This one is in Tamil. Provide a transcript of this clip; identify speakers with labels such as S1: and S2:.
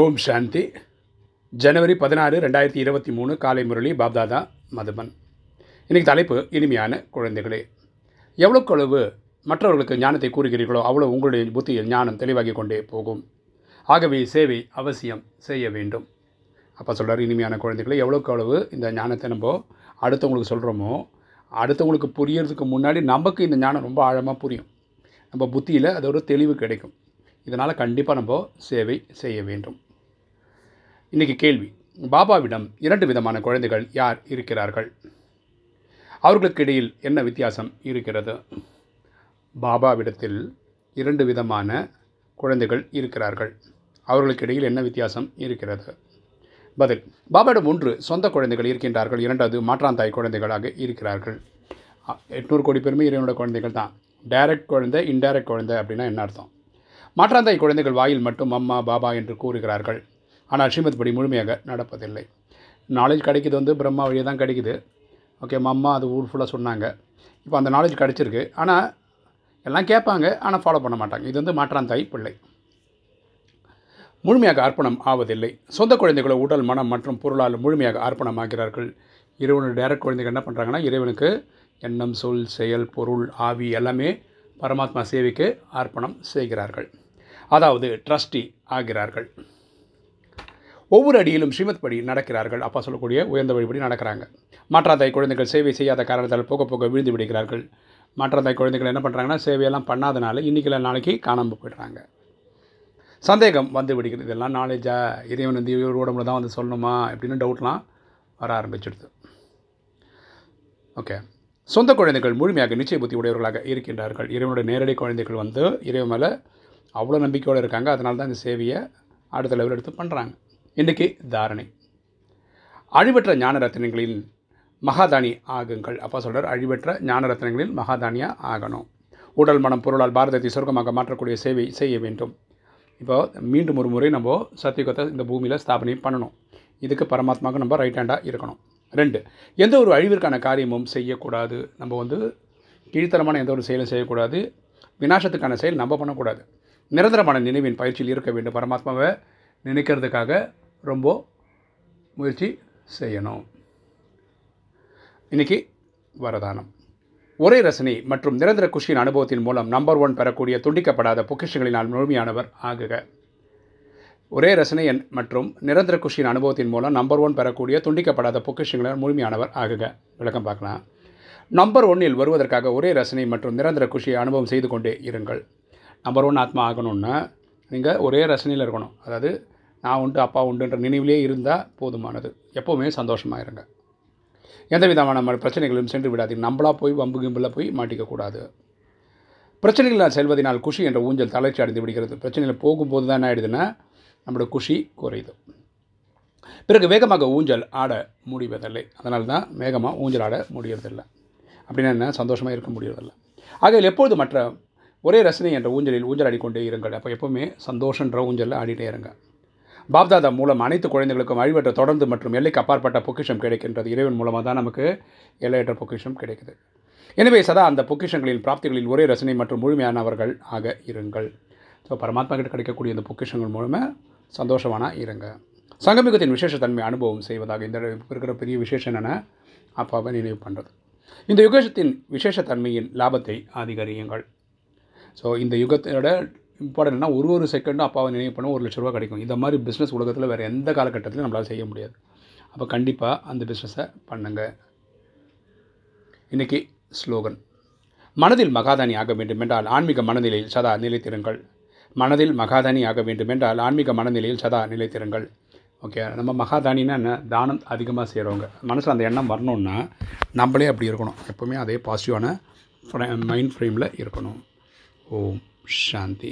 S1: ஓம் சாந்தி. ஜனவரி பதினாறு ரெண்டாயிரத்தி இருபத்தி மூணு காலை முரளி பாப்தாதா மதுபன். இன்றைக்கி தலைப்பு இனிமையான குழந்தைகளே. எவ்வளோக்கு அளவு மற்றவர்களுக்கு ஞானத்தை கூறுகிறீர்களோ அவ்வளோ உங்களுடைய புத்தியில் ஞானம் தெளிவாகி கொண்டே போகும். ஆகவே சேவை அவசியம் செய்ய வேண்டும். அப்போ சொல்கிறார் இனிமையான குழந்தைகளே எவ்வளோக்கு அளவு இந்த ஞானத்தை நம்ம அடுத்தவங்களுக்கு சொல்கிறோமோ அடுத்தவங்களுக்கு புரியறதுக்கு முன்னாடி நமக்கு இந்த ஞானம் ரொம்ப ஆழமாக புரியும். நம்ம புத்தியில் அது ஒரு தெளிவு கிடைக்கும். இதனால் கண்டிப்பாக நம்ம சேவை செய்ய வேண்டும். இன்றைக்கி கேள்வி. பாபாவிடம் இரண்டு விதமான குழந்தைகள் யார் இருக்கிறார்கள்? அவர்களுக்கு இடையில் என்ன வித்தியாசம் இருக்கிறது? பாபாவிடத்தில் இரண்டு விதமான குழந்தைகள் இருக்கிறார்கள். அவர்களுக்கு இடையில் என்ன வித்தியாசம் இருக்கிறது? பதில். பாபாவிடம் ஒன்று சொந்த குழந்தைகள் இருக்கின்றார்கள். இரண்டாவது மாற்றாந்தாய் குழந்தைகளாக இருக்கிறார்கள். எட்நூறு கோடி பேருமே இறைவனோட குழந்தைகள் தான் டைரக்ட் குழந்தை இன்டைரக்ட் குழந்தை அப்படின்னா என்ன அர்த்தம்? மாற்றாந்தாய் குழந்தைகள் வாயில் மட்டும் அம்மா பாபா என்று கூறுகிறார்கள். ஆனால் ஸ்ரீமத் படி முழுமையாக நடப்பதில்லை. நாலேஜ் கிடைக்கிது வந்து பிரம்மா வழியே தான் கிடைக்குது. ஓகே அம்மா அது ஊர் ஃபுல்லாக சொன்னாங்க. இப்போ அந்த நாலேஜ் கிடச்சிருக்கு. ஆனால் எல்லாம் கேட்பாங்க ஆனால் ஃபாலோ பண்ண மாட்டாங்க. இது வந்து மாற்றாந்தாய் பிள்ளை. முழுமையாக அர்ப்பணம் ஆவதில்லை. சொந்த குழந்தைகளை உடல் மனம் மற்றும் பொருளால் முழுமையாக அர்ப்பணம் ஆகிறார்கள் இறைவனுடைய டேரக்ட் குழந்தைகள் என்ன பண்ணுறாங்கன்னா இறைவனுக்கு எண்ணம் சொல் செயல் பொருள் ஆவி எல்லாமே பரமாத்மா சேவைக்கு அர்ப்பணம் செய்கிறார்கள். அதாவது ட்ரஸ்டி ஆகிறார்கள். ஒவ்வொரு அடியிலும் ஸ்ரீமத் படி நடக்கிறார்கள். அப்பா சொல்லக்கூடிய உயர்ந்த வழிபடி நடக்கிறாங்க. மாற்றாந்தாய் குழந்தைகள் சேவை செய்யாத காரணத்தால் போக போக விழுந்து விடுகிறார்கள். மாற்றாந்தாய் குழந்தைகள் என்ன பண்ணுறாங்கன்னா சேவையெல்லாம் பண்ணாதனால இன்றைக்கில நாளைக்கு காணாமல் போயிடுறாங்க. சந்தேகம் வந்து விடுகிறது. இதெல்லாம் நாலேஜா இறைவன் வந்து இவர் உடம்புல தான் வந்து சொல்லணுமா அப்படின்னு டவுட்லாம் வர ஆரம்பிச்சிடுது. ஓகே சொந்த குழந்தைகள் முழுமையாக நிச்சய புத்தி உடையவர்களாக இருக்கின்றார்கள். இறைவனுடைய நேரடி குழந்தைகள் வந்து இறைவன் மேலே அவ்வளோ நம்பிக்கையோடு இருக்காங்க. அதனால தான் இந்த சேவையை அடுத்த லெவல் எடுத்து பண்ணுறாங்க இன்றைக்கி தாரணை. அழிவற்ற ஞான ரத்தினங்களில் மகாதானி ஆகுங்கள். அப்பா சொல்கிறார் அழிவற்ற ஞான ரத்தினங்களில் மகாதானியாக ஆகணும். உடல் மனம் பொருளால் பாரதத்தை சொர்க்கமாக மாற்றக்கூடிய சேவை செய்ய வேண்டும். இப்போ மீண்டும் ஒரு முறை நம்ம சத்தியுகத்தை இந்த பூமியில் ஸ்தாபனை பண்ணணும். இதுக்கு பரமாத்மாவுக்கு நம்ம ரைட் ஹேண்டாக இருக்கணும். ரெண்டு எந்த ஒரு அழிவிற்கான காரியமும் செய்யக்கூடாது. நம்ம வந்து கீழ்த்தரமான எந்த ஒரு செயலும் செய்யக்கூடாது. விநாசத்துக்கான செயல் நம்ம பண்ணக்கூடாது. நிரந்தரமான நினைவின் பயிற்சியில் இருக்க வேண்டும். பரமாத்மாவை நினைக்கிறதுக்காக ரொம்ப முயற்சி செய்யணும். இன்றைக்கி வரதானம். ஒரே ரசனை மற்றும் நிரந்தர குஷியின் அனுபவத்தின் மூலம் நம்பர் ஒன் பெறக்கூடிய துண்டிக்கப்படாத பொக்கிஷங்களினால் முழுமையானவர் ஆகுக. ஒரே ரசனை மற்றும் நிரந்தர குஷியின் அனுபவத்தின் மூலம் நம்பர் ஒன் பெறக்கூடிய துண்டிக்கப்படாத பொக்கிஷங்களினால் முழுமையானவர் ஆகுக. விளக்கம் பார்க்கலாம். நம்பர் ஒன்னில் வருவதற்காக ஒரே ரசனை மற்றும் நிரந்தர குஷியை அனுபவம் செய்து கொண்டே இருங்கள். நம்பர் ஒன் ஆத்மா ஆகணும்னா நீங்கள் ஒரே ரசனையில் இருக்கணும். அதாவது நான் உண்டு அப்பா உண்டுன்ற நினைவிலே இருந்தால் போதுமானது. எப்போவுமே சந்தோஷமாக இருங்க. எந்த விதமான நம்ம பிரச்சனைகளும் சென்று விடாதீங்க. நம்மளாக போய் வம்பு கிம்பில் போய் மாட்டிக்கக்கூடாது பிரச்சனைகளால் செல்வதனால் குஷி என்ற ஊஞ்சல் தளர்ச்சி அடைந்து விடுகிறது. பிரச்சனைகள் போகும்போது தான் என்ன ஆயிடுதுன்னா நம்மளோட குஷி குறையுது. பிறகு வேகமாக ஊஞ்சல் ஆட முடிவதில்லை. அதனால தான் வேகமாக ஊஞ்சல் ஆட முடியறதில்லை. அப்படின்னா என்ன? சந்தோஷமாக இருக்க முடியறதில்லை. ஆகையில் எப்பொழுது மற்ற ஒரே ரசனை என்ற ஊஞ்சலில் ஊஞ்சல் ஆடிக்கொண்டே இருங்கள். அப்போ எப்போவுமே சந்தோஷன்ற ஊஞ்சலில் ஆடிட்டே இருங்க. பாப்தாதா மூலம் அனைத்து குழந்தைகளுக்கும் அழிவற்ற தொடர்ந்து மற்றும் எல்லைக்கு அப்பாற்பட்ட பொக்கிஷம் கிடைக்கின்றது. இறைவன் மூலமாக தான் நமக்கு எல்லையற்ற பொக்கிஷம் கிடைக்குது. எனவே சதா அந்த பொக்கிஷங்களின் பிராப்திகளில் ஒரே ரசனை மற்றும் முழுமையானவர்கள் ஆக இருங்கள். ஸோ பரமாத்மா கிட்ட கிடைக்கக்கூடிய இந்த பொக்கிஷங்கள் மூலமாக சந்தோஷமான இருங்க. சங்கமிகத்தின் விசேஷத்தன்மை அனுபவம் செய்வதாக இந்த இருக்கிற பெரிய விசேஷம் என்னென்ன அப்பாவை நினைவு பண்ணுறது இந்த யுகேஷத்தின் விசேஷத்தன்மையின் லாபத்தை அதிகரியுங்கள். ஸோ இந்த யுகத்தோட இம்பார்ட்டன்ட்னா ஒரு ஒரு செகண்டும் அப்பாவை நினைவு பண்ண ஒரு லட்ச ரூபா கிடைக்கும். இந்த மாதிரி பிஸ்னஸ் உலகத்தில் வேறு எந்த காலகட்டத்திலையும் நம்மளால் செய்ய முடியாது. அப்போ கண்டிப்பாக அந்த பிஸ்னஸை பண்ணுங்கள் இன்றைக்கி ஸ்லோகன் மனதில் மகாதானி ஆக வேண்டுமென்றால் ஆன்மீக மனநிலையில் சதா நிலைத்திருங்கள். மனதில் மகாதானி ஆக வேண்டுமென்றால் ஆன்மீக மனநிலையில் சதா நிலைத்திருங்கள். ஓகே நம்ம மகாதானின்னா என்ன? தானம் அதிகமாக செய்கிறவங்க மனசில் அந்த எண்ணம் வரணுன்னா நம்மளே அப்படி இருக்கணும். எப்போவுமே அதே பாசிட்டிவான மைண்ட் ஃப்ரேமில் இருக்கணும். ஓம் சாந்தி